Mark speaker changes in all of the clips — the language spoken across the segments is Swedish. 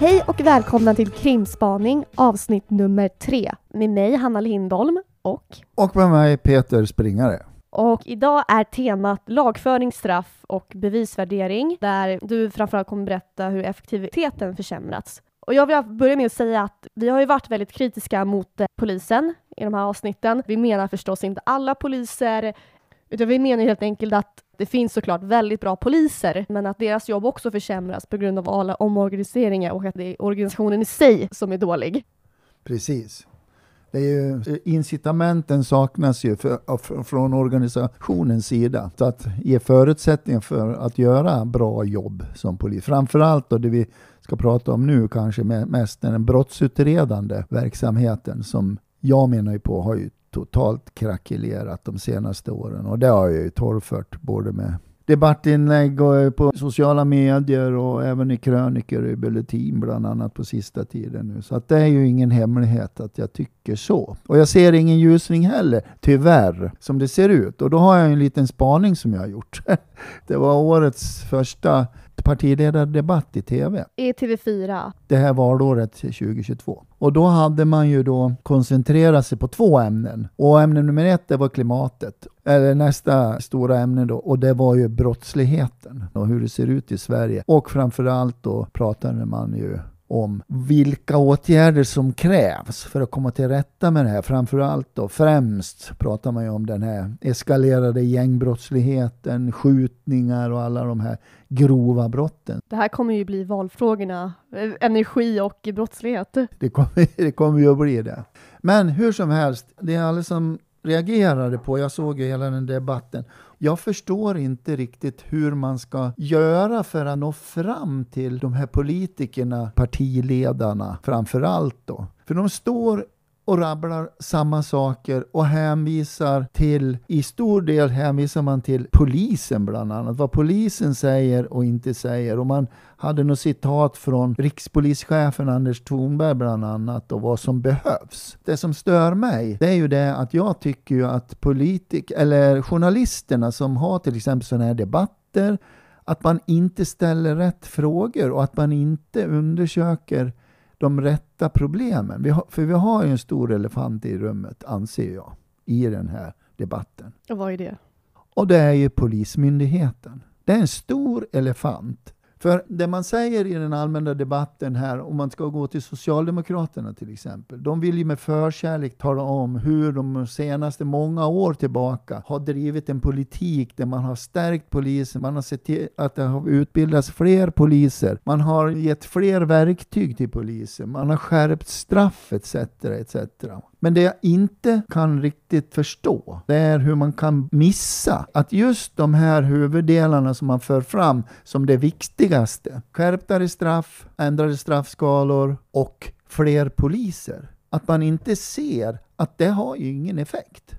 Speaker 1: Hej och välkomna till Krimspaning avsnitt nummer tre med mig Hanna Lindholm och
Speaker 2: Och med mig Peter Springare.
Speaker 1: och idag är temat lagföring, straff och bevisvärdering där du framförallt kommer berätta hur effektiviteten försämrats. Och jag vill börja med att säga att vi har ju varit väldigt kritiska mot eh, polisen i de här avsnitten. Vi menar förstås inte alla poliser, utan vi menar helt enkelt att det finns såklart väldigt bra poliser, men att deras jobb också försämras på grund av alla omorganiseringar och att det är organisationen i sig som är dålig.
Speaker 2: Precis. Det är ju, eh, incitamenten saknas ju för, från organisationens sida. Så att ge förutsättningar för att göra bra jobb som polis. Framförallt då det vi ska prata om nu kanske mest den brottsutredande verksamheten som jag menar ju på har ju totalt krackelerat de senaste åren. Och det har jag ju torrfört både med debattinlägg och eh, på sociala medier och även i krönikor i Bulletin bland annat på sista tiden nu. Så att det är ju ingen hemlighet att jag tycker så. Och jag ser ingen ljusning heller, tyvärr, som det ser ut. Och då har jag en liten spaning som jag har gjort. Det var årets första partiledardebatt i TV
Speaker 1: I TV4,
Speaker 2: det här valåret 2022. Och då hade man ju då koncentrerat sig på två ämnen. Och ämne nummer ett, det var klimatet. Eller nästa stora ämne då, och det var ju brottsligheten och hur det ser ut i Sverige. Och framförallt då pratade man ju om vilka åtgärder som krävs för att komma till rätta med det här. Framförallt då, främst pratar man ju om den här eskalerade gängbrottsligheten, skjutningar och alla de här grova brotten.
Speaker 1: det här kommer ju bli valfrågorna, eh, energi och brottslighet.
Speaker 2: Det kommer, det kommer ju att bli det. Men hur som helst, det är alla som reagerade på, jag såg ju hela den debatten. Jag förstår inte riktigt hur man ska göra för att nå fram till de här politikerna, partiledarna framför allt då. För de står och rabblar samma saker och hänvisar till, i stor del hänvisar man till polisen bland annat, vad polisen säger och inte säger. Och man hade något citat från rikspolischefen Anders Thornberg bland annat och vad som behövs. Det som stör mig, det är ju det att jag tycker ju att politik eller journalisterna som har till exempel sådana här debatter, att man inte ställer rätt frågor och att man inte undersöker de rätta problemen. Vi har, för vi har ju en stor elefant i rummet, anser jag, i den här debatten.
Speaker 1: Och vad är det?
Speaker 2: Och det är ju Polismyndigheten. Det är en stor elefant. För det man säger i den allmänna debatten här, om man ska gå till Socialdemokraterna till exempel, de vill ju med förkärlek tala om hur de senaste många år tillbaka har drivit en politik där man har stärkt polisen, man har sett till att det har utbildats fler poliser, man har gett fler verktyg till polisen, man har skärpt straff etc. etc. Men det jag inte kan riktigt förstå, det är hur man kan missa att just de här huvuddelarna som man för fram som det viktiga viktigaste, skärptare straff, ändrade straffskalor och fler poliser, att man inte ser att det har ju ingen effekt.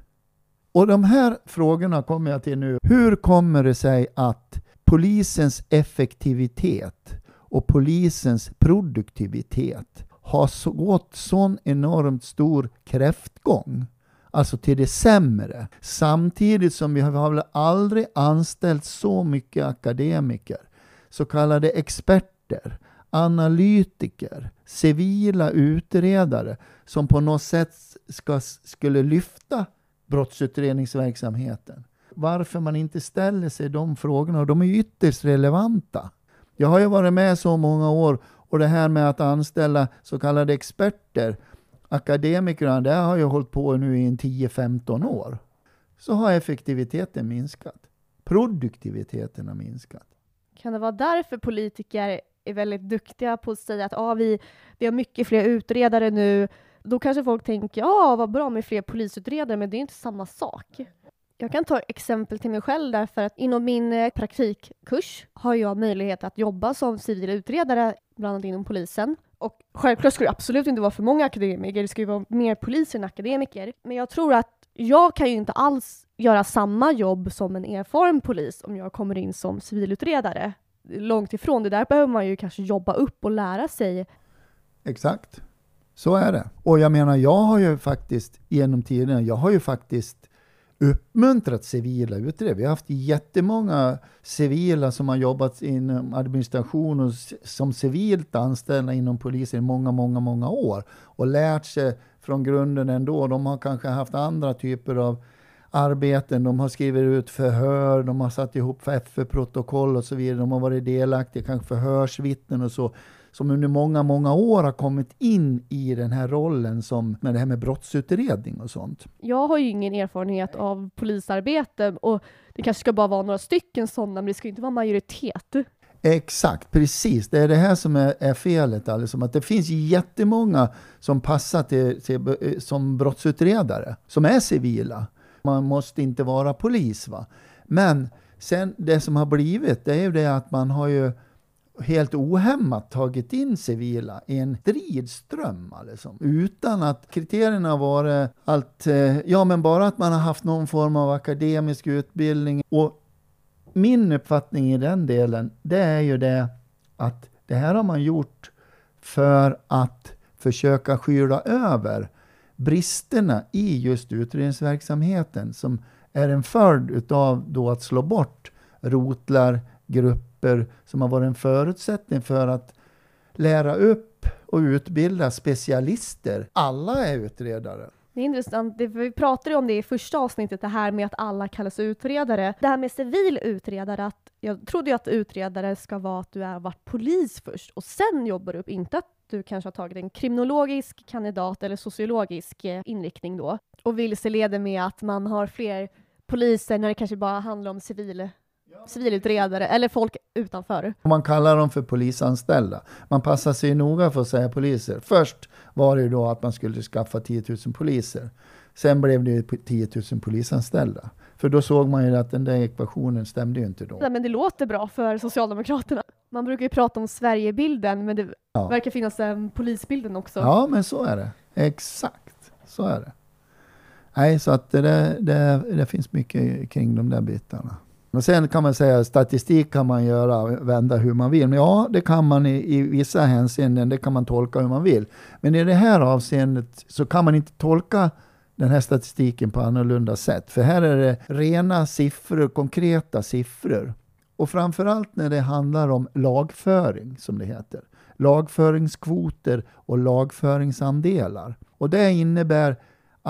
Speaker 2: Och de här frågorna kommer jag till nu. Hur kommer det sig att polisens effektivitet och polisens produktivitet har så gått sån enormt stor kräftgång, alltså till det sämre, samtidigt som vi har har väl aldrig anställt så mycket akademiker, så kallade experter, analytiker, civila utredare som på något sätt ska, skulle lyfta brottsutredningsverksamheten. Varför man inte ställer sig de frågorna, och de är ytterst relevanta. Jag har ju varit med så många år och det här med att anställa så kallade experter, akademikerna, det har ju hållit på nu i en 10-15 år. Så har effektiviteten minskat. Produktiviteten har minskat.
Speaker 1: Kan det vara därför politiker är väldigt duktiga på att säga att ah, vi, vi har mycket fler utredare nu? Då kanske folk tänker ja, ah, vad bra med fler polisutredare, men det är inte samma sak. Jag kan ta exempel till mig själv därför att inom min eh, praktikkurs har jag möjlighet att jobba som civil utredare, bland annat inom polisen. Och självklart ska det absolut inte vara för många akademiker, det ska ju vara mer poliser än akademiker. Men jag tror att jag kan ju inte alls göra samma jobb som en erfaren polis om jag kommer in som civilutredare. Långt ifrån, det där behöver man ju kanske jobba upp och lära sig.
Speaker 2: Exakt. Så är det. Och jag menar, jag har ju faktiskt genom tiderna, jag har ju faktiskt uppmuntrat civila utredare. Vi har haft jättemånga civila som har jobbat inom administration och som civilt anställda inom polisen i många, många, många år och lärt sig från grunden ändå. De har kanske haft andra typer av arbeten. De har skrivit ut förhör, de har satt ihop FF-protokoll och så vidare. De har varit delaktiga, kanske förhörsvittnen och så som under många, många år har kommit in i den här rollen som med det här med brottsutredning och sånt.
Speaker 1: Jag har ju ingen erfarenhet av polisarbete och det kanske ska bara vara några stycken sådana, men det ska inte vara majoritet.
Speaker 2: Exakt, precis. Det är det här som är, är felet. Alltså, att det finns jättemånga som passar till, till, eh, som brottsutredare, som är civila. Man måste inte vara polis. Va? Men sen det som har blivit, det är ju det att man har ju helt ohämmat tagit in civila i en stridström. liksom. utan att kriterierna varit allt, eh, ja men bara att man har haft någon form av akademisk utbildning. Och min uppfattning i den delen, det är ju det att det här har man gjort för att försöka skyla över bristerna i just utredningsverksamheten som är en följd av då att slå bort rotlar, grupper som har varit en förutsättning för att lära upp och utbilda specialister. Alla är utredare.
Speaker 1: Det är intressant, vi pratade om det i första avsnittet, det här med att alla kallas utredare. Det här med civil utredare, att jag trodde ju att utredare ska vara att du har varit polis först och sen jobbar du upp, inte att du kanske har tagit en kriminologisk kandidat eller sociologisk eh, inriktning då och vilseleder med att man har fler poliser när det kanske bara handlar om civil civilutredare eller folk utanför.
Speaker 2: Man kallar dem för polisanställda. Man passar sig noga för att säga poliser. Först var det ju då att man skulle skaffa 10 000 poliser. Sen blev det 10 000 polisanställda. För då såg man ju att den där ekvationen stämde ju inte då.
Speaker 1: Nej, men det låter bra för Socialdemokraterna. Man brukar ju prata om Sverigebilden, men det ja. verkar finnas en polisbilden också.
Speaker 2: Ja, men så är det. Exakt, så är det. Nej, så att det, det, det finns mycket kring de där bitarna. Men sen kan man säga statistik kan man göra, vända hur man vill. Men ja, det kan man i, i vissa hänseenden, det kan man tolka hur man vill. Men i det här avseendet så kan man inte tolka den här statistiken på annorlunda sätt. För här är det rena siffror, konkreta siffror. Och framförallt när det handlar om lagföring, som det heter. Lagföringskvoter och lagföringsandelar. Och det innebär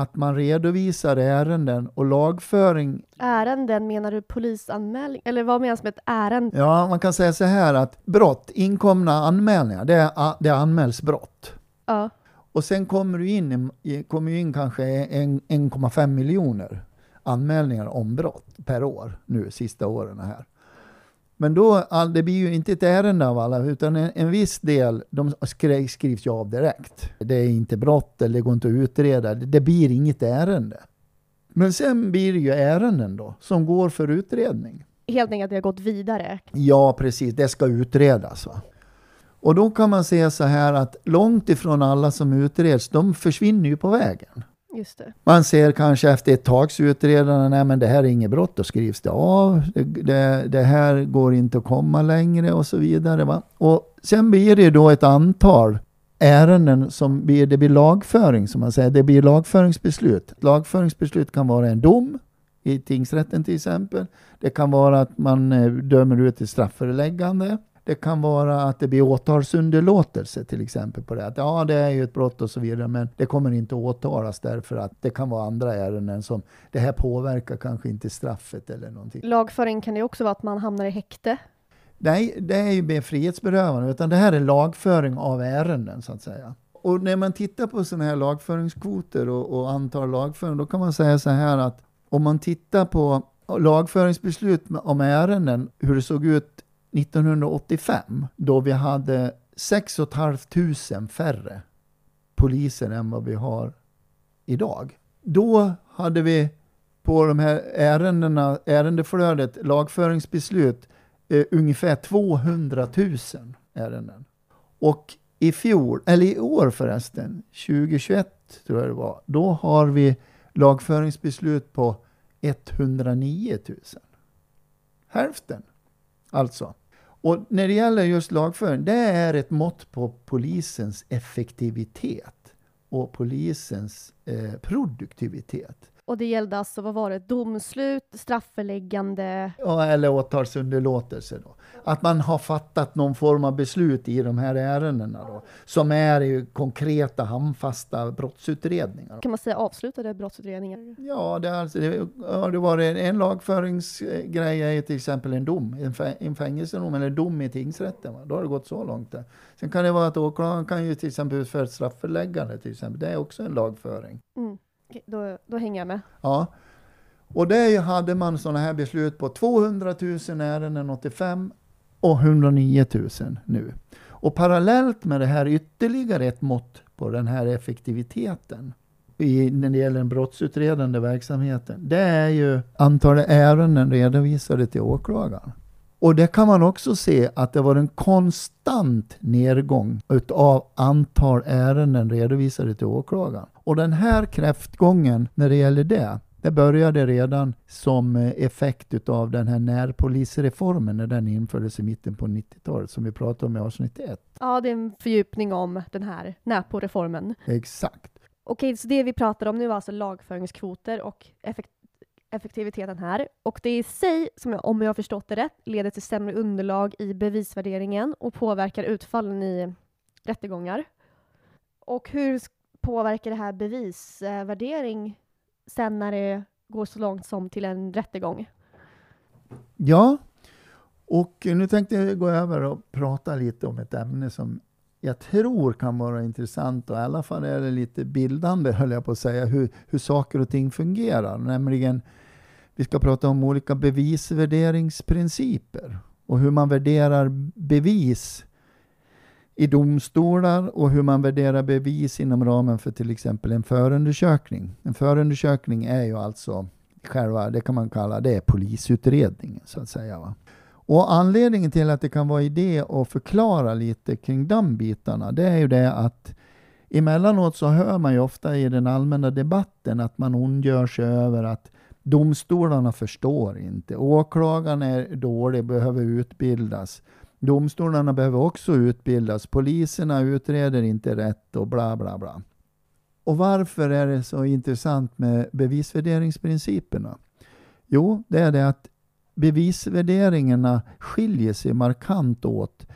Speaker 2: att man redovisar ärenden och lagföring.
Speaker 1: Ärenden, menar du polisanmälning? Eller vad menas med ett ärende?
Speaker 2: Ja, man kan säga så här att brott, inkomna anmälningar, det, det anmäls brott.
Speaker 1: Ja.
Speaker 2: Och sen kommer du in, kommer in kanske 1,5 miljoner anmälningar om brott per år nu sista åren här. Men då, det blir ju inte ett ärende av alla, utan en, en viss del de skrivs ju av direkt. Det är inte brott eller det går inte att utreda. Det, det blir inget ärende. Men sen blir det ju ärenden då, som går för utredning.
Speaker 1: Helt enkelt, det har gått vidare?
Speaker 2: Ja, precis. Det ska utredas. Va? Och då kan man säga så här att långt ifrån alla som utreds, de försvinner ju på vägen.
Speaker 1: Just det.
Speaker 2: Man ser kanske efter ett tags utredande, nej men det här är inget brott, då skrivs det av. Det, det, det, här går inte att komma längre och så vidare. Va? Och sen blir det då ett antal ärenden som blir, det blir lagföring som man säger, det blir lagföringsbeslut. Lagföringsbeslut kan vara en dom i tingsrätten till exempel. Det kan vara att man eh, dömer ut ett strafföreläggande. Det kan vara att det blir åtalsunderlåtelse till exempel på det. Att, ja, det är ju ett brott och så vidare, men det kommer inte åtalas därför att det kan vara andra ärenden som det här påverkar kanske inte straffet eller någonting.
Speaker 1: Lagföring kan det också vara att man hamnar i häkte?
Speaker 2: Nej, det är ju frihetsberövande, utan det här är lagföring av ärenden så att säga. Och när man tittar på sådana här lagföringskvoter och, och antal lagföring, då kan man säga så här att om man tittar på lagföringsbeslut om ärenden, hur det såg ut 1985 då vi hade 6 500 färre poliser än vad vi har idag. Då hade vi på de här ärendena, ärendeflödet, lagföringsbeslut, eh, ungefär 200 000 ärenden. Och i fjol, eller i år förresten, 2021 tror jag det var, då har vi lagföringsbeslut på 109 000. Hälften, alltså. Och när det gäller just lagföring, det är ett mått på polisens effektivitet och polisens eh, produktivitet.
Speaker 1: Och det gällde alltså, vad var det, domslut, strafförläggande?
Speaker 2: Ja, eller åtalsunderlåtelse. Då. Att man har fattat någon form av beslut i de här ärendena då, som är ju konkreta, handfasta brottsutredningar.
Speaker 1: Kan man säga avslutade brottsutredningar?
Speaker 2: Ja, det, alltså, det det varit en lagföringsgrej är till exempel en dom, en, fä, en fängelsedom eller dom i tingsrätten. Va? Då har det gått så långt. Där. Sen kan det vara att åklagaren kan ju till exempel utföra ett strafföreläggande, till exempel. Det är också en lagföring.
Speaker 1: Mm. Då, då hänger jag med.
Speaker 2: Ja. Och där hade man sådana här beslut på 200 000 ärenden 85 och 109 000 nu. Och parallellt med det här ytterligare ett mått på den här effektiviteten i, när det gäller den brottsutredande verksamheten. Det är ju antalet ärenden redovisade till åklagaren. Och det kan man också se att det var en konstant nedgång utav antal ärenden redovisade till åklagaren. Och den här kräftgången när det gäller det, det började redan som effekt utav den här närpolisreformen när den infördes i mitten på 90-talet som vi pratade om i avsnitt 1.
Speaker 1: Ja, det är en fördjupning om den här Näpo-reformen.
Speaker 2: Exakt.
Speaker 1: Okej, så det vi pratar om nu var alltså lagföringskvoter och effekt effektiviteten här. Och det i sig, som jag, om jag har förstått det rätt, leder till sämre underlag i bevisvärderingen och påverkar utfallen i rättegångar. Och hur påverkar det här bevisvärdering sen när det går så långt som till en rättegång?
Speaker 2: Ja, och nu tänkte jag gå över och prata lite om ett ämne som jag tror kan vara intressant och i alla fall är det lite bildande, höll jag på att säga, hur, hur saker och ting fungerar. Nämligen, vi ska prata om olika bevisvärderingsprinciper och hur man värderar bevis i domstolar och hur man värderar bevis inom ramen för till exempel en förundersökning. En förundersökning är ju alltså själva, det kan man kalla det polisutredningen så att säga. Va? Och anledningen till att det kan vara idé att förklara lite kring de bitarna, det är ju det att emellanåt så hör man ju ofta i den allmänna debatten att man ondgör sig över att domstolarna förstår inte. Åklagaren är dålig, behöver utbildas. Domstolarna behöver också utbildas. Poliserna utreder inte rätt och bla bla bla. Och varför är det så intressant med bevisvärderingsprinciperna? Jo, det är det att bevisvärderingarna skiljer sig markant åt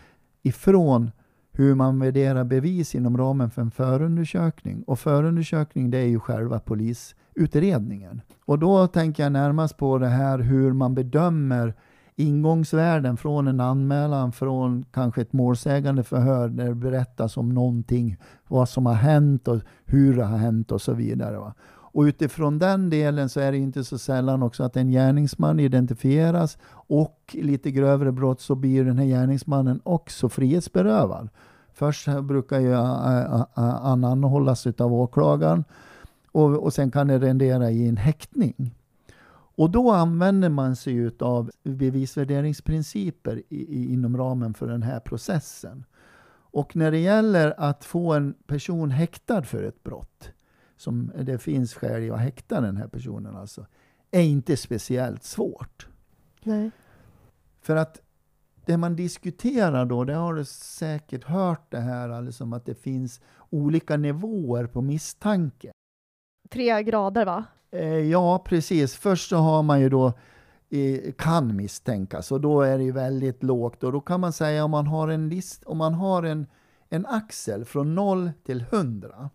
Speaker 2: ifrån hur man värderar bevis inom ramen för en förundersökning. Och förundersökning det är ju själva polisutredningen. Och då tänker jag närmast på det här hur man bedömer ingångsvärden från en anmälan från kanske ett målsägande förhör där det berättas om någonting, vad som har hänt och hur det har hänt och så vidare. Va? Och utifrån den delen så är det inte så sällan också att en gärningsman identifieras och lite grövre brott så blir den här gärningsmannen också frihetsberövad. Först brukar ju han anhållas av åklagaren och, och sen kan det rendera i en häktning. Och då använder man sig av bevisvärderingsprinciper i, i, inom ramen för den här processen. Och när det gäller att få en person häktad för ett brott som det finns skäl att häkta den här personen alltså, är inte speciellt svårt.
Speaker 1: Nej.
Speaker 2: För att det man diskuterar då, det har du säkert hört det här, alltså att det finns olika nivåer på misstanke.
Speaker 1: Tre grader va?
Speaker 2: Eh, ja, precis. Först så har man ju då eh, kan misstänkas och då är det ju väldigt lågt och då kan man säga om man har en list, om man har en, en axel från 0 till 100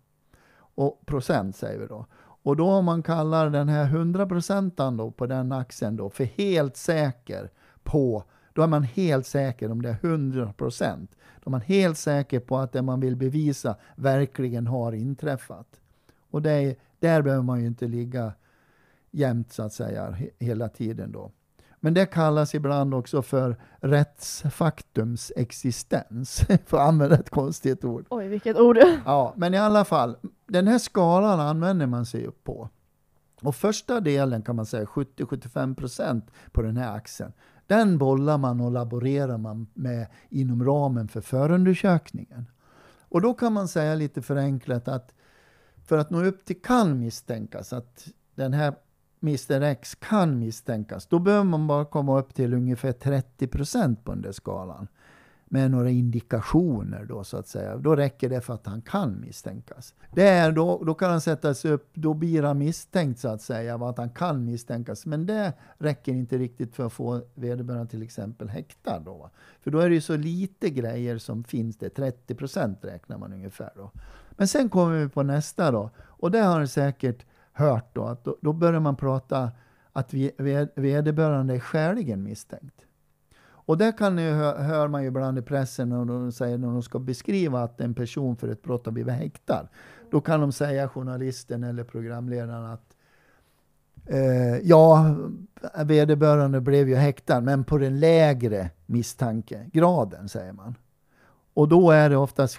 Speaker 2: och procent säger vi då. Och då om man kallar den här 100 procenten då på den axeln då för helt säker på, då är man helt säker om det är 100 procent. Då är man helt säker på att det man vill bevisa verkligen har inträffat. Och det, där behöver man ju inte ligga jämt så att säga hela tiden då. Men det kallas ibland också för rättsfaktums existens, för att använda ett konstigt ord.
Speaker 1: Oj, vilket ord!
Speaker 2: Ja, men i alla fall, den här skalan använder man sig på. Och första delen kan man säga, 70-75% på den här axeln, den bollar man och laborerar man med inom ramen för förundersökningen. Och då kan man säga lite förenklat att för att nå upp till kan misstänkas att den här Mr X kan misstänkas, då behöver man bara komma upp till ungefär 30 på den där skalan. med några indikationer då så att säga. Då räcker det för att han kan misstänkas. Det är då, då kan han sättas upp, då blir han misstänkt så att säga, att han kan misstänkas. Men det räcker inte riktigt för att få vederbörande till exempel häktad då. För då är det ju så lite grejer som finns det, 30 procent räknar man ungefär då. Men sen kommer vi på nästa då, och det har du säkert hört då, att då, då börjar man prata att vederbörande är skäligen misstänkt. Och det kan ju, hör man ju ibland i pressen när de säger när de ska beskriva att en person för ett brott har blivit häktad. Då kan de säga, journalisten eller programledaren, att eh, ja, vederbörande blev ju häktad, men på den lägre misstankegraden, säger man. Och då är det oftast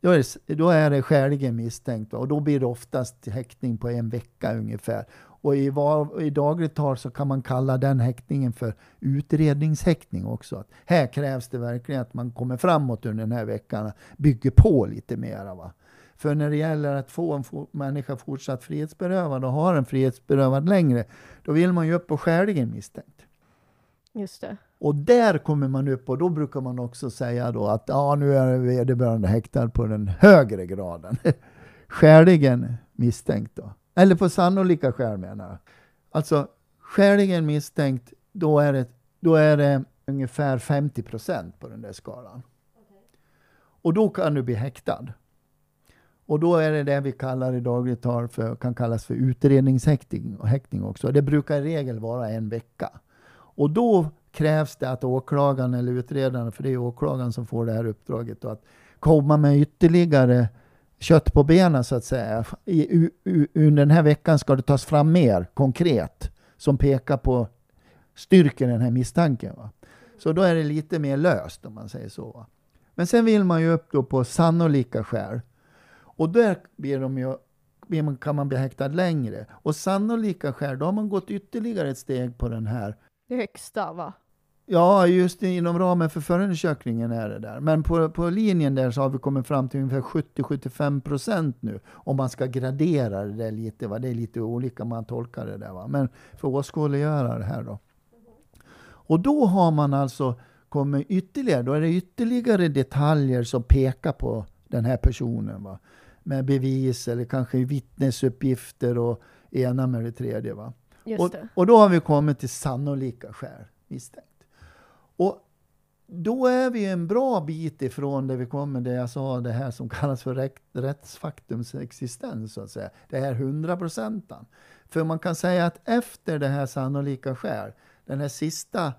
Speaker 2: då är det, då är det skäligen misstänkt och då blir det oftast häktning på en vecka ungefär. Och i, var, i dagligt tal så kan man kalla den häktningen för utredningshäktning också. Att här krävs det verkligen att man kommer framåt under den här veckan, bygger på lite mera. Va? För när det gäller att få en människa fortsatt frihetsberövad och har en frihetsberövad längre, då vill man ju upp på skäligen misstänkt.
Speaker 1: Just det.
Speaker 2: Och där kommer man upp och då brukar man också säga då att ja, nu är vederbörande häktad på den högre graden. skäligen misstänkt då. Eller på sannolika skäl menar jag. Alltså skäligen misstänkt, då är det, då är det ungefär 50 procent på den där skalan. Och då kan du bli häktad. Och då är det det vi kallar i dagligt tal för, kan kallas för utredningshäktning och häktning också. Det brukar i regel vara en vecka. Och då krävs det att åklagaren eller utredaren, för det är åklagaren som får det här uppdraget, då, att komma med ytterligare kött på benen så att säga. I, under den här veckan ska det tas fram mer konkret som pekar på styrkan i den här misstanken. Va? Så då är det lite mer löst om man säger så. Va? Men sen vill man ju upp då på sannolika skäl. Och där blir de ju, kan man bli häktad längre. Och sannolika skäl, då har man gått ytterligare ett steg på den här.
Speaker 1: Det högsta va?
Speaker 2: Ja, just inom ramen för förundersökningen är det där. Men på, på linjen där så har vi kommit fram till ungefär 70-75 procent nu. Om man ska gradera det där lite. Va? Det är lite olika man tolkar det där. Va? Men för att åskådliggöra det här då. Och då har man alltså kommit ytterligare, då är det ytterligare detaljer som pekar på den här personen. Va? Med bevis eller kanske vittnesuppgifter och ena med det tredje. Va? Och, och, då har vi kommit till sannolika skäl misstänkt. Och då är vi en bra bit ifrån det vi kommer, det jag sa, det här som kallas för rättsfaktums existens, så att säga. Det här hundraprocentan. För man kan säga att efter det här sannolika skäl, den här sista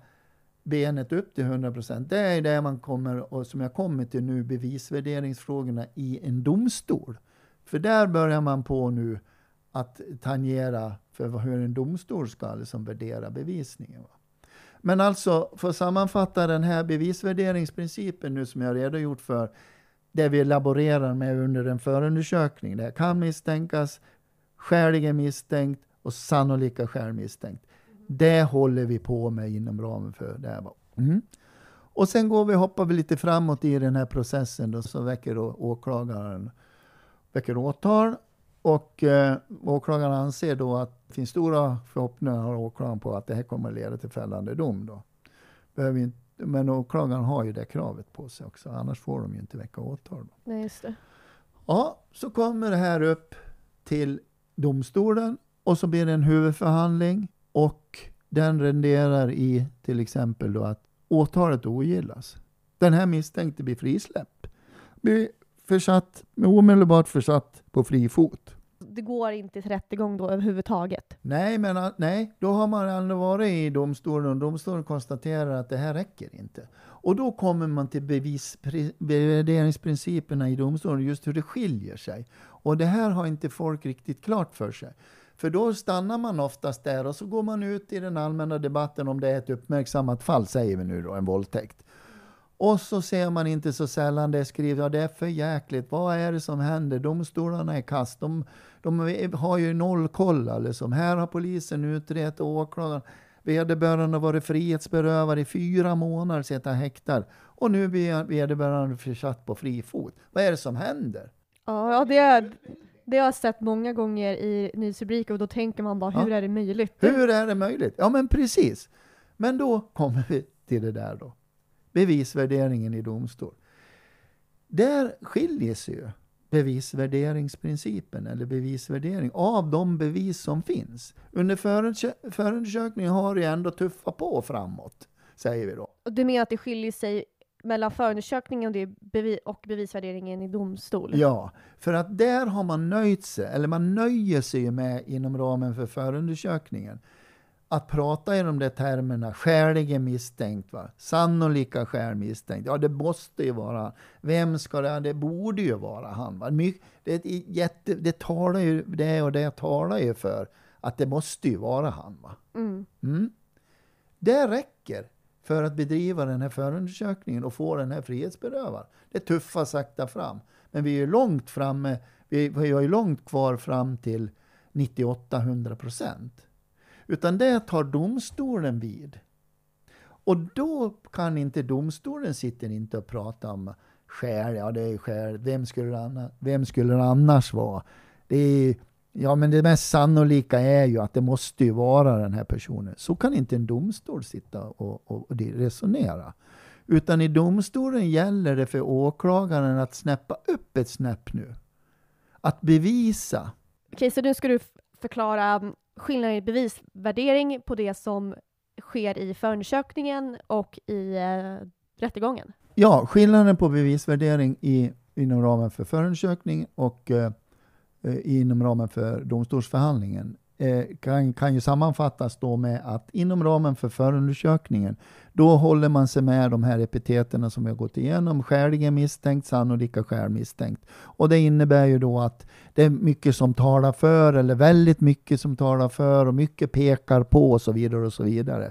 Speaker 2: benet upp till 100 procent, det är det man kommer, och som jag kommer till nu, bevisvärderingsfrågorna i en domstol. För där börjar man på nu att tangera för hur en domstol ska liksom värdera bevisningen. Va? Men alltså, för att sammanfatta den här bevisvärderingsprincipen nu som jag redogjort för, det vi laborerar med under en förundersökning. Det kan misstänkas, skäligen misstänkt och sannolika skäl misstänkt. Det håller vi på med inom ramen för det här. Mm. Och sen går vi, hoppar vi lite framåt i den här processen då, så väcker då åklagaren väcker åtal och eh, åklagaren anser då att det finns stora förhoppningar har åklagaren på att det här kommer att leda till fällande dom. Då. Behöver inte, men åklagaren har ju det kravet på sig också, annars får de ju inte väcka åtal. Då.
Speaker 1: Nej, just det.
Speaker 2: Ja, så kommer det här upp till domstolen och så blir det en huvudförhandling och den renderar i till exempel då att åtalet ogillas. Den här misstänkte blir frisläppt. Blir försatt, omedelbart försatt på fri fot.
Speaker 1: Det går inte till rättegång då överhuvudtaget?
Speaker 2: Nej, men nej, då har man ändå varit i domstolen och domstolen konstaterar att det här räcker inte. Och då kommer man till bevisvärderingsprinciperna i domstolen, just hur det skiljer sig. Och det här har inte folk riktigt klart för sig. För då stannar man oftast där och så går man ut i den allmänna debatten om det är ett uppmärksammat fall, säger vi nu då, en våldtäkt. Och så ser man inte så sällan det skrivet, ja det är för jäkligt, vad är det som händer? Domstolarna är kast, de, de har ju noll koll liksom. Här har polisen utrett och åklagaren, vederbörande har varit frihetsberövad i fyra månader, sitta häktad. Och nu blir vederbörande försatt på fri fot. Vad är det som händer?
Speaker 1: Ja, det, är, det har jag sett många gånger i nyhetsrubriker och då tänker man bara, hur ja. är det möjligt?
Speaker 2: Hur är det möjligt? Ja men precis. Men då kommer vi till det där då bevisvärderingen i domstol. Där skiljer sig ju bevisvärderingsprincipen eller bevisvärdering av de bevis som finns. Under förundersökningen har det ändå tuffat på framåt, säger vi då.
Speaker 1: Och du menar att det skiljer sig mellan förundersökningen och bevisvärderingen i domstol?
Speaker 2: Ja, för att där har man nöjt sig, eller man nöjer sig med inom ramen för förundersökningen att prata i de där termerna, skäligen misstänkt, va? sannolika skäl misstänkt. Ja, det måste ju vara Vem ska det Det borde ju vara han. Va? Det, jätte, det, talar ju, det och det talar ju för att det måste ju vara han. Va? Mm. Mm. Det räcker för att bedriva den här förundersökningen och få den här frihetsberövad. Det tuffar sakta fram. Men vi är långt framme, vi, vi har ju långt kvar fram till 98-100 procent. Utan det tar domstolen vid. Och då kan inte domstolen sitta inte och prata om skäl, ja det är skäl, vem skulle, annars, vem skulle det annars vara? Det är, ja men det mest sannolika är ju att det måste ju vara den här personen. Så kan inte en domstol sitta och, och, och resonera. Utan i domstolen gäller det för åklagaren att snäppa upp ett snäpp nu. Att bevisa.
Speaker 1: Okej, så nu ska du förklara skillnaden i bevisvärdering på det som sker i förundersökningen och i eh, rättegången?
Speaker 2: Ja, skillnaden på bevisvärdering i, inom ramen för förundersökning och eh, eh inom ramen för domstolsförhandlingen Eh, kan, kan ju sammanfattas då med att inom ramen för förundersökningen, då håller man sig med de här epiteterna som vi har gått igenom, skäligen misstänkt, sannolika skäl misstänkt. Och det innebär ju då att det är mycket som talar för, eller väldigt mycket som talar för, och mycket pekar på och så vidare och så vidare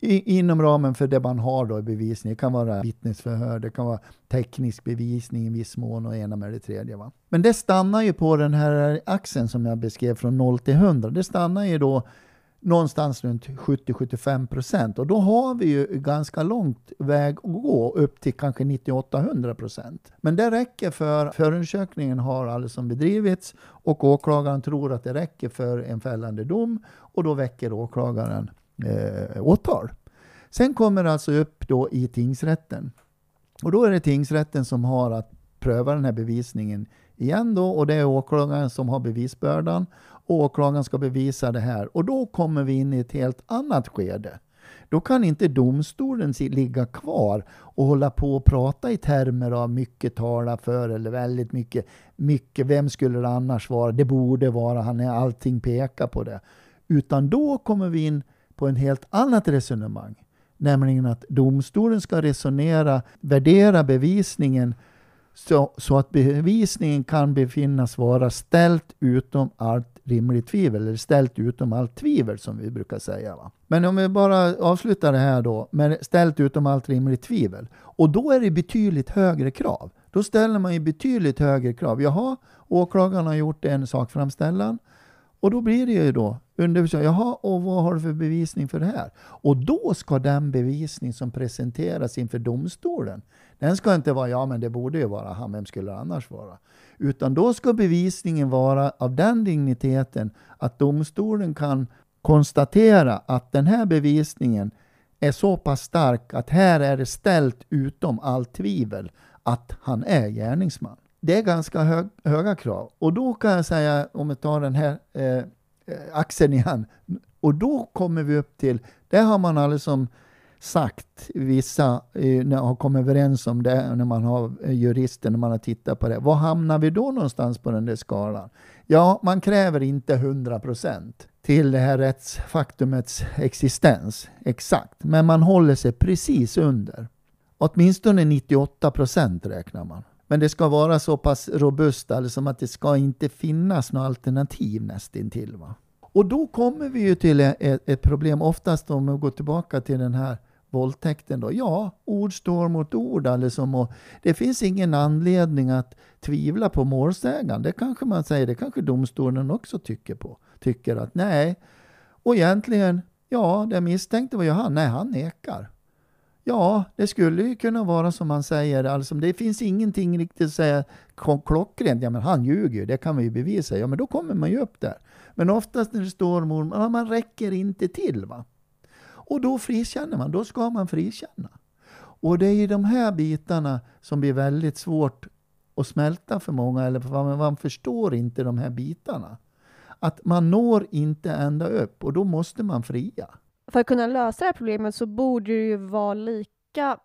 Speaker 2: i, inom ramen för det man har då i bevisning. Det kan vara vittnesförhör, det kan vara teknisk bevisning i viss mån och ena med det tredje. Va? Men det stannar ju på den här axeln som jag beskrev från 0 till 100. Det stannar ju då någonstans runt 70-75 procent. Och då har vi ju ganska långt väg att gå upp till kanske 98-100 procent. Men det räcker för förundersökningen har alltså bedrivits och åklagaren tror att det räcker för en fällande dom och då väcker åklagaren eh, åtal. Sen kommer det alltså upp då i tingsrätten. Och då är det tingsrätten som har att pröva den här bevisningen igen då och det är åklagaren som har bevisbördan. Åklagaren ska bevisa det här och då kommer vi in i ett helt annat skede. Då kan inte domstolen ligga kvar och hålla på och prata i termer av mycket tala för eller väldigt mycket, mycket, vem skulle det annars vara? Det borde vara han, är allting pekar på det. Utan då kommer vi in på en helt annat resonemang. Nämligen att domstolen ska resonera, värdera bevisningen så, så, att bevisningen kan befinnas vara ställt utom allt rimligt tvivel, eller ställt utom allt tvivel som vi brukar säga. Va? Men om vi bara avslutar det här då, med ställt utom allt rimligt tvivel. Och då är det betydligt högre krav. Då ställer man ju betydligt högre krav. Jaha, åklagaren har gjort en sakframställan. Och då blir det ju då underförstått, jaha, och vad har du för bevisning för det här? Och då ska den bevisning som presenteras inför domstolen, den ska inte vara, ja men det borde ju vara han, vem skulle det annars vara? Utan då ska bevisningen vara av den digniteten att domstolen kan konstatera att den här bevisningen är så pass stark att här är det ställt utom allt tvivel att han är gärningsman det är ganska hög, höga krav. Och då kan jag säga, om vi tar den här eh, Eh, axeln axeln igen, och då kommer vi upp till, det har man alltså sagt, vissa eh, har kommit överens om det när man har eh, jurister, när man har tittat på det. Var hamnar vi då någonstans på den där skalan? Ja, man kräver inte 100 procent till det här rättsfaktumets existens, exakt. Men man håller sig precis under. Åtminstone 98 procent räknar man. Men det ska vara så pass robust, alltså att det ska inte finnas något alternativ nästintill. Va? Och då kommer vi ju till ett, ett problem, oftast om vi går tillbaka till den här våldtäkten. Då. Ja, ord står mot ord. Alltså, och det finns ingen anledning att tvivla på målsägaren. Det kanske man säger, det kanske domstolen också tycker på. Tycker att nej. Och egentligen, ja, den misstänkte var ju han. Nej, han nekar. Ja, det skulle ju kunna vara som man säger. Alltså, det finns ingenting riktigt att säga klockrent. Ja, men han ljuger det kan vi ju bevisa. Ja, men då kommer man ju upp där. Men oftast när det står mormor. ja, man räcker inte till. va. Och då frikänner man. Då ska man frikänna. Och det är ju de här bitarna som blir väldigt svårt att smälta för många, eller för man, man förstår inte de här bitarna. Att man når inte ända upp och då måste man fria.
Speaker 1: För att kunna lösa det här problemet så borde det ju vara lika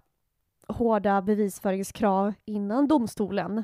Speaker 1: hårda bevisföringskrav innan domstolen.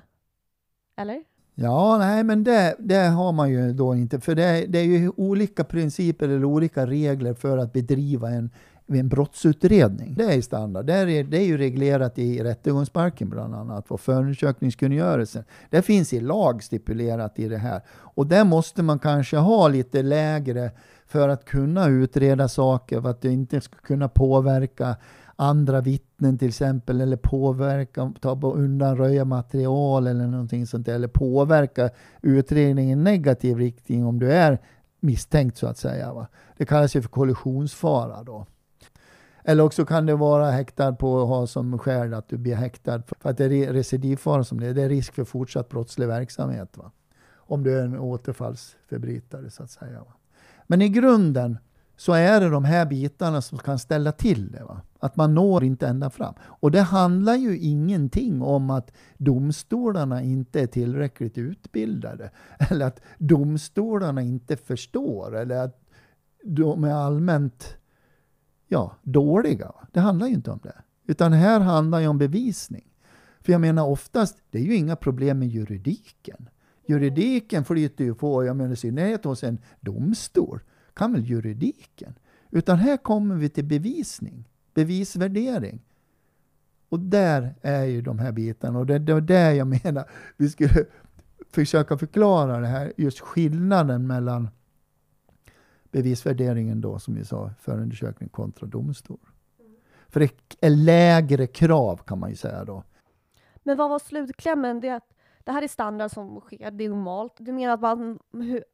Speaker 1: Eller?
Speaker 2: Ja, nej, men det, det har man ju då inte. För det, det är ju olika principer eller olika regler för att bedriva en, en brottsutredning. Det är standard. Det är, det är ju reglerat i rättegångsbalken bland annat, och förundersökningskungörelsen. Det finns i lag stipulerat i det här. Och där måste man kanske ha lite lägre för att kunna utreda saker, för att det inte ska kunna påverka andra vittnen till exempel, eller påverka, ta undanröja material eller någonting sånt eller påverka utredningen i negativ riktning om du är misstänkt så att säga. Va? Det kallas ju för kollisionsfara då. Eller också kan det vara häktad på att ha som skäl att du blir häktad för att det är recidivfara som det är. Det är risk för fortsatt brottslig verksamhet. Va? Om du är en återfallsförbrytare så att säga. Va? Men i grunden så är det de här bitarna som kan ställa till det. Va? Att man når inte ända fram. Och det handlar ju ingenting om att domstolarna inte är tillräckligt utbildade. Eller att domstolarna inte förstår. Eller att de är allmänt ja, dåliga. Det handlar ju inte om det. Utan här handlar det om bevisning. För jag menar oftast, det är ju inga problem med juridiken. Juridiken flyter ju på, jag menar i synnerhet hos en domstol kan väl juridiken. Utan här kommer vi till bevisning, bevisvärdering. Och där är ju de här bitarna. Och det, är var där jag menar, vi skulle försöka förklara det här, just skillnaden mellan bevisvärderingen då, som vi sa, förundersökning kontra domstol. För det är lägre krav kan man ju säga då.
Speaker 1: Men vad var slutklämmen? Det, att det här är standard som sker, det är normalt. Du menar att, man,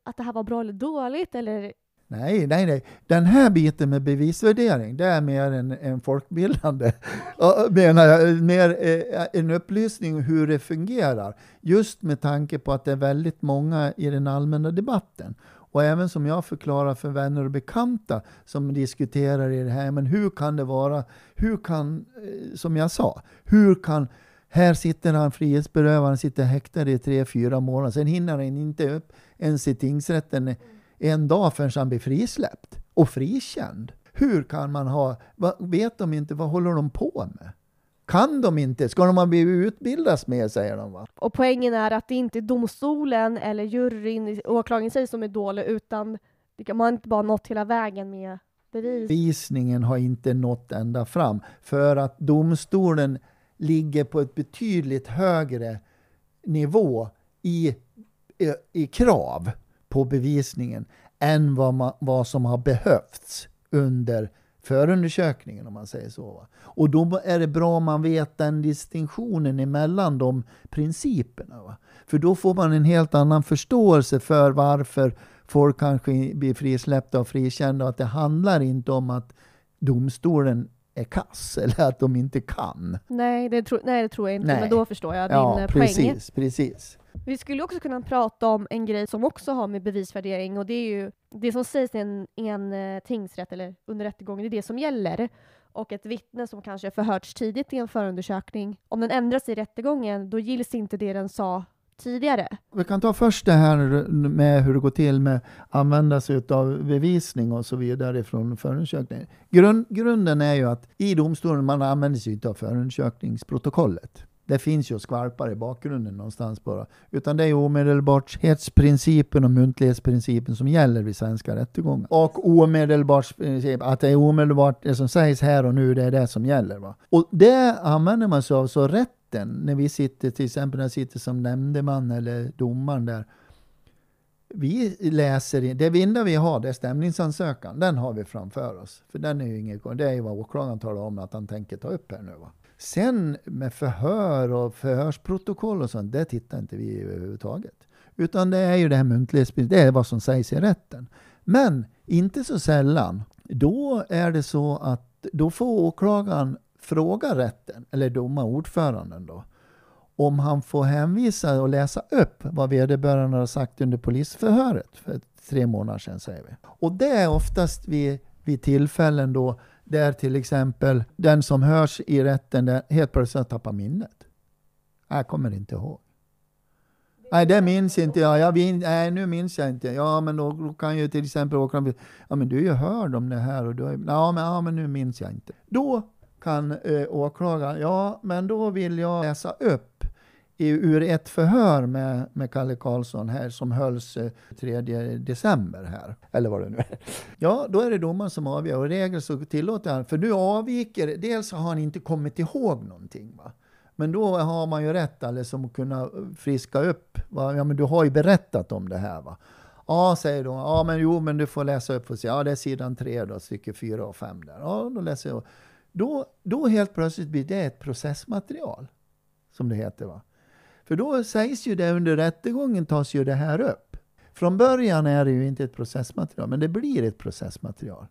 Speaker 1: att det här var bra eller dåligt? Eller
Speaker 2: Nej, nej, nej. Den här biten med bevisvärdering, det är mer en, en folkbildande, menar jag, mer eh, en upplysning om hur det fungerar. Just med tanke på att det är väldigt många i den allmänna debatten. Och även som jag förklarar för vänner och bekanta som diskuterar i det här, men hur kan det vara, hur kan, eh, som jag sa, hur kan här sitter han frihetsberövad, han sitter häktad i tre, fyra månader, sen hinner han inte upp ens i tingsrätten en dag förrän han blir frisläppt och frikänd. Hur kan man ha, vet de inte, vad håller de på med? Kan de inte? Ska de ha blivit utbildas med, säger de. Va?
Speaker 1: Och poängen är att det inte är domstolen eller juryn, åklagaren säger som är dålig, utan man har inte bara nått hela vägen med bevis.
Speaker 2: Bevisningen har inte nått ända fram, för att domstolen ligger på ett betydligt högre nivå i, i, i krav på bevisningen än vad, man, vad som har behövts under förundersökningen om man säger så. Va? Och då är det bra om man vet den distinktionen emellan de principerna. Va? För då får man en helt annan förståelse för varför folk kanske blir frisläppta och frikända och att det handlar inte om att domstolen är kass eller att de inte kan.
Speaker 1: Nej, det, tro, nej, det tror jag inte, nej. men då förstår jag din
Speaker 2: ja,
Speaker 1: poäng.
Speaker 2: Precis, precis.
Speaker 1: Vi skulle också kunna prata om en grej som också har med bevisvärdering och det är ju det som sägs i en, en eh, tingsrätt eller under rättegången, det är det som gäller. Och ett vittne som kanske förhörts tidigt i en förundersökning, om den ändras i rättegången, då gills inte det den sa tidigare.
Speaker 2: Vi kan ta först det här med hur det går till med att använda sig av bevisning och så vidare från förundersökningen. Grund, grunden är ju att i domstolen man använder sig av förundersökningsprotokollet. Det finns ju skvalpar i bakgrunden någonstans bara. Utan det är omedelbarhetsprincipen och muntlighetsprincipen som gäller vid svenska rättegångar. Och omedelbarhetsprincipen, att det är omedelbart, det som sägs här och nu, det är det som gäller. Va? Och det använder man sig av, så rätten, när vi sitter, till exempel när jag sitter som nämndeman eller domaren där, vi läser, det enda vi har det är stämningsansökan. Den har vi framför oss. För den är ju inget, det är ju vad åklagaren talar om att han tänker ta upp här nu. Va? Sen med förhör och förhörsprotokoll och sånt, det tittar inte vi överhuvudtaget. Utan det är ju det här muntlighetsprincipen, det är vad som sägs i rätten. Men inte så sällan, då är det så att då får åklagaren fråga rätten, eller domarordföranden då, om han får hänvisa och läsa upp vad vederbörande har sagt under polisförhöret för tre månader sedan, säger vi. Och det är oftast vid, vid tillfällen då där till exempel den som hörs i rätten där helt plötsligt tappar minnet. Jag kommer inte ihåg. Nej, det minns inte jag. jag min, nej, nu minns jag inte. Ja, men då, kan ju till exempel åklagaren Ja, men du är ju hörd om det här och du är, ja, men, ja, men nu minns jag inte. Då kan eh, åklagaren, ja, men då vill jag läsa upp i, ur ett förhör med, med Kalle Karlsson här som hölls eh, 3 december här, eller vad det nu är. Ja, då är det domaren som avgör och regel så tillåter han, för nu avviker, dels har han inte kommit ihåg någonting. Va? Men då har man ju rätt alldeles att kunna friska upp. Va? Ja, men du har ju berättat om det här. va? Ja, säger de. Ja, men jo, men du får läsa upp och se. Ja, det är sidan 3 då, stycke 4 och 5 där. Ja, då läser jag. Då, då helt plötsligt blir det ett processmaterial, som det heter. va. För då sägs ju det under rättegången tas ju det här upp. Från början är det ju inte ett processmaterial, men det blir ett processmaterial.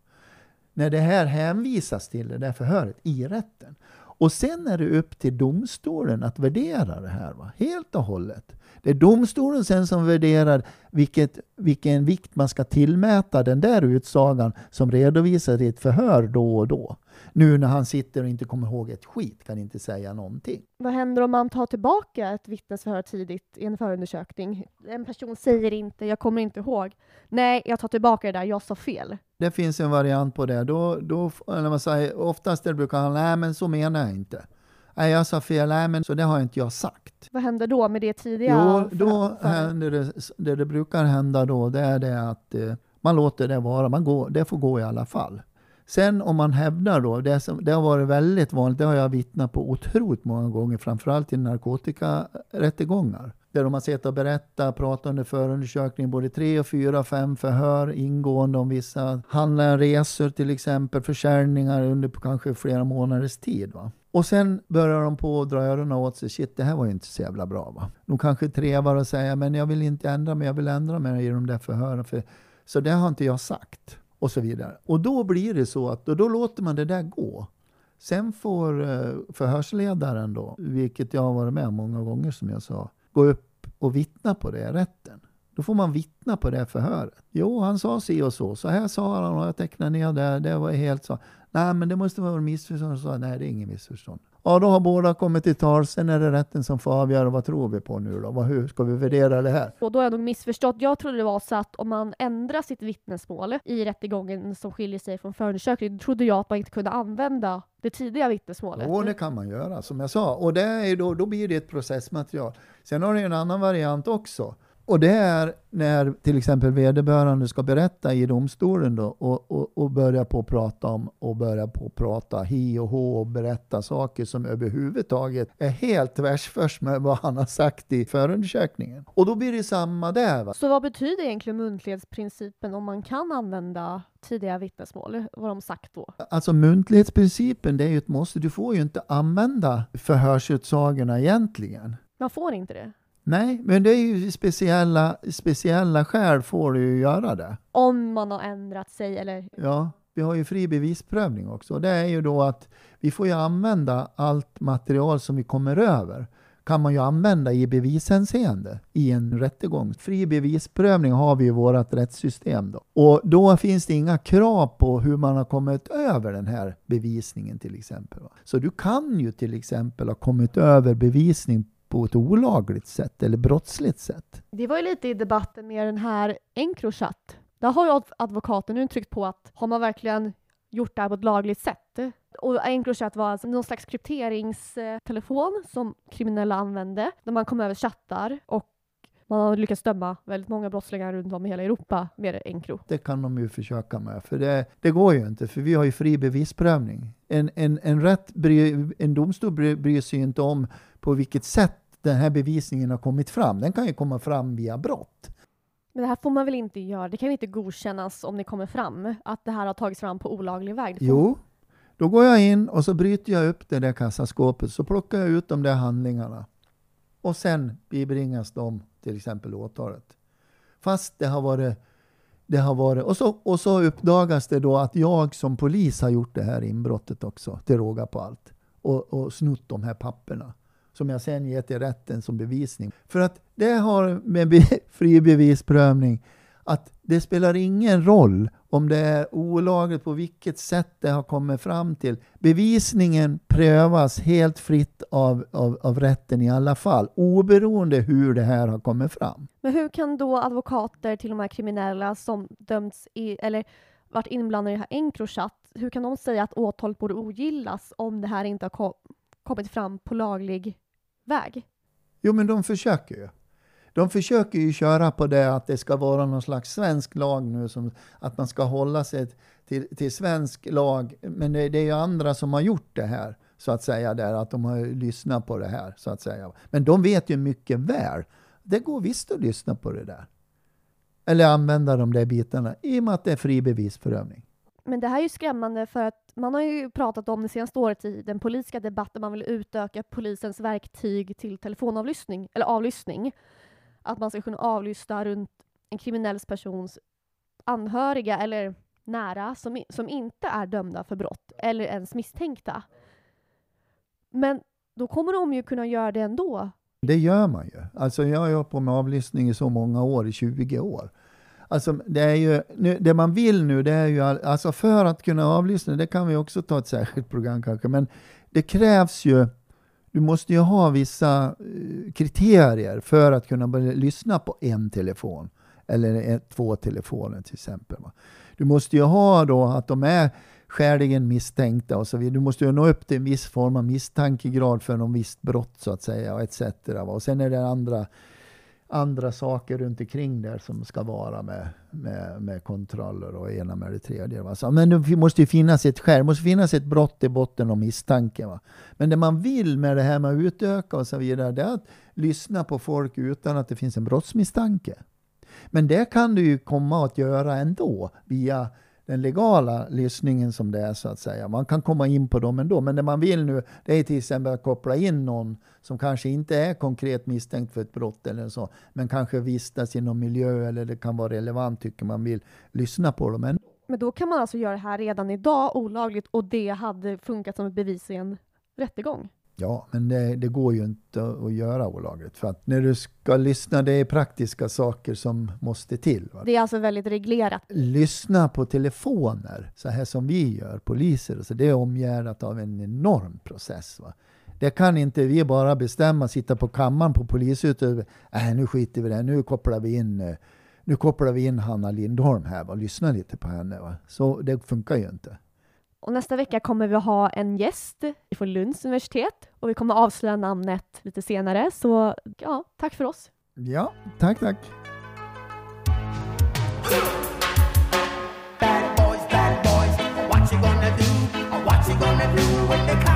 Speaker 2: När det här hänvisas till det där förhöret i rätten. Och sen är det upp till domstolen att värdera det här, va? helt och hållet. Det är domstolen sen som värderar vilket, vilken vikt man ska tillmäta den där utsagan som redovisas i ett förhör då och då. Nu när han sitter och inte kommer ihåg ett skit, kan inte säga någonting.
Speaker 1: Vad händer om man tar tillbaka ett vittnesförhör tidigt i en förundersökning? En person säger inte, jag kommer inte ihåg. Nej, jag tar tillbaka det där, jag sa fel.
Speaker 2: Det finns en variant på det. Då, då, när man säger, oftast det brukar han, nej men så menar jag inte. Nej, jag sa fel, nej men så det har inte jag sagt.
Speaker 1: Vad händer då med det tidiga?
Speaker 2: Jo, då för, händer det, det, det brukar hända då, det är det att eh, man låter det vara, man går, det får gå i alla fall. Sen om man hävdar då, det, som, det har varit väldigt vanligt, det har jag vittnat på otroligt många gånger, framförallt i narkotikarättegångar. Där de har sett och berättat, pratat under förundersökningen, både tre, och fyra, och fem förhör ingående om vissa handlar resor till exempel, försäljningar under kanske flera månaders tid. Va? Och sen börjar de på att dra öronen åt sig. Shit, det här var ju inte så jävla bra. Va? De kanske trevar och säger, men jag vill inte ändra mig, jag vill ändra mig i de där förhören. För, så det har inte jag sagt och så vidare. Och då blir det så att och då låter man det där gå. Sen får eh, förhörsledaren då, vilket jag har varit med många gånger som jag sa, gå upp och vittna på det i rätten. Då får man vittna på det förhöret. Jo, han sa si och så. Så här sa han och jag tecknade ner det. Det var helt så. Nej, men det måste vara missförstånd. Så, nej, det är inget missförstånd. Ja, då har båda kommit till tal. Sen är det rätten som får avgöra vad tror vi på nu då? Vad, hur ska vi värdera det här?
Speaker 1: Och då har jag nog missförstått. Jag trodde det var så att om man ändrar sitt vittnesmål i rättegången som skiljer sig från förundersökningen, trodde jag att man inte kunde använda det tidiga vittnesmålet.
Speaker 2: Jo, det kan man göra, som jag sa. Och det är då, då blir det ett processmaterial. Sen har du en annan variant också. Och det är när till exempel vederbörande ska berätta i domstolen då och, och, och börja på att prata om och börja på att prata hi och hå och berätta saker som överhuvudtaget är helt tvärsförs med vad han har sagt i förundersökningen. Och då blir det samma där. Va?
Speaker 1: Så vad betyder egentligen muntlighetsprincipen om man kan använda tidiga vittnesmål? Vad de sagt då?
Speaker 2: Alltså muntlighetsprincipen, det är ju ett måste. Du får ju inte använda förhörsutsagorna egentligen.
Speaker 1: Man får inte det?
Speaker 2: Nej, men det är ju speciella, speciella skäl får du ju göra det.
Speaker 1: Om man har ändrat sig eller?
Speaker 2: Ja, vi har ju fri bevisprövning också. Det är ju då att vi får ju använda allt material som vi kommer över kan man ju använda i bevishänseende i en rättegång. Fri bevisprövning har vi i vårt rättssystem. Då. Och då finns det inga krav på hur man har kommit över den här bevisningen till exempel. Så du kan ju till exempel ha kommit över bevisning på ett olagligt sätt eller brottsligt sätt.
Speaker 1: Det var ju lite i debatten med den här Encrochat. Där har ju advokaten nu tryckt på att har man verkligen gjort det här på ett lagligt sätt? Och Encrochat var alltså någon slags krypteringstelefon som kriminella använde när man kom över chattar och man har lyckats döma väldigt många brottslingar runt om i hela Europa med Encro.
Speaker 2: Det kan de ju försöka med, för det, det går ju inte, för vi har ju fri bevisprövning. En, en, en, rätt bry, en domstol bryr, bryr sig inte om på vilket sätt den här bevisningen har kommit fram. Den kan ju komma fram via brott.
Speaker 1: Men det här får man väl inte göra? Det kan inte godkännas om det kommer fram att det här har tagits fram på olaglig väg?
Speaker 2: Jo, då går jag in och så bryter jag upp det där kassaskåpet, så plockar jag ut de där handlingarna. Och sen bibringas de till exempel åtalet. Fast det har varit det har varit, och, så, och så uppdagas det då att jag som polis har gjort det här inbrottet också, till råga på allt. Och, och snott de här papperna som jag sen ger till rätten som bevisning. För att det har med fri bevisprövning att det spelar ingen roll om det är olagligt, på vilket sätt det har kommit fram till. Bevisningen prövas helt fritt av, av, av rätten i alla fall, oberoende hur det här har kommit fram.
Speaker 1: Men hur kan då advokater till de här kriminella som dömts i, eller varit inblandade i det här Encrochat, hur kan de säga att åtalet borde ogillas om det här inte har kommit fram på laglig väg?
Speaker 2: Jo, men de försöker ju. De försöker ju köra på det att det ska vara någon slags svensk lag nu, som, att man ska hålla sig till, till svensk lag. Men det, det är ju andra som har gjort det här, så att säga, där, att de har lyssnat på det här, så att säga. Men de vet ju mycket väl. Det går visst att lyssna på det där. Eller använda de där bitarna, i och med att det är fri bevisprövning.
Speaker 1: Men det här är ju skrämmande för att man har ju pratat om det senaste året i den politiska debatten, man vill utöka polisens verktyg till telefonavlyssning, eller avlyssning att man ska kunna avlyssna runt en kriminell persons anhöriga eller nära som, som inte är dömda för brott eller ens misstänkta. Men då kommer de ju kunna göra det ändå.
Speaker 2: Det gör man ju. Alltså jag har hållit på med avlyssning i så många år, i 20 år. Alltså det, är ju, nu, det man vill nu, det är ju, alltså för att kunna avlyssna, det kan vi också ta ett särskilt program kanske, men det krävs ju du måste ju ha vissa eh, kriterier för att kunna börja lyssna på en telefon. Eller två telefoner till exempel. Du måste ju ha då att de är skäligen misstänkta och så vidare. Du måste ju nå upp till en viss form av misstankegrad för någon visst brott så att säga och etc. Och sen är det andra andra saker runt omkring där som ska vara med, med, med kontroller och ena med det tredje. Va? Så, men det måste ju finnas ett skäl, det måste finnas ett brott i botten och misstanke. Va? Men det man vill med det här med att utöka och så vidare, det är att lyssna på folk utan att det finns en brottsmisstanke. Men det kan du ju komma att göra ändå via den legala lyssningen som det är så att säga. Man kan komma in på dem ändå, men det man vill nu det är till exempel att koppla in någon som kanske inte är konkret misstänkt för ett brott eller så, men kanske vistas i någon miljö eller det kan vara relevant tycker man vill lyssna på dem ändå.
Speaker 1: Men då kan man alltså göra det här redan idag olagligt och det hade funkat som ett bevis i en rättegång?
Speaker 2: Ja, men det, det, går ju inte att göra olagligt. För att när du ska lyssna, det är praktiska saker som måste till. Va?
Speaker 1: Det är alltså väldigt reglerat?
Speaker 2: Lyssna på telefoner, så här som vi gör, poliser, så det är omgärdat av en enorm process. Va? Det kan inte vi bara bestämma, sitta på kammaren på polishuset äh, nu skiter vi i det, nu kopplar vi in eh, nu kopplar vi in Hanna Lindholm här och lyssnar lite på henne. Va? Så det funkar ju inte.
Speaker 1: Och nästa vecka kommer vi ha en gäst från Lunds universitet och vi kommer avslöja namnet lite senare. Så ja, tack för oss.
Speaker 2: Ja, tack, tack. Bad boys,
Speaker 1: bad boys, what you gonna do? What you gonna do when they come?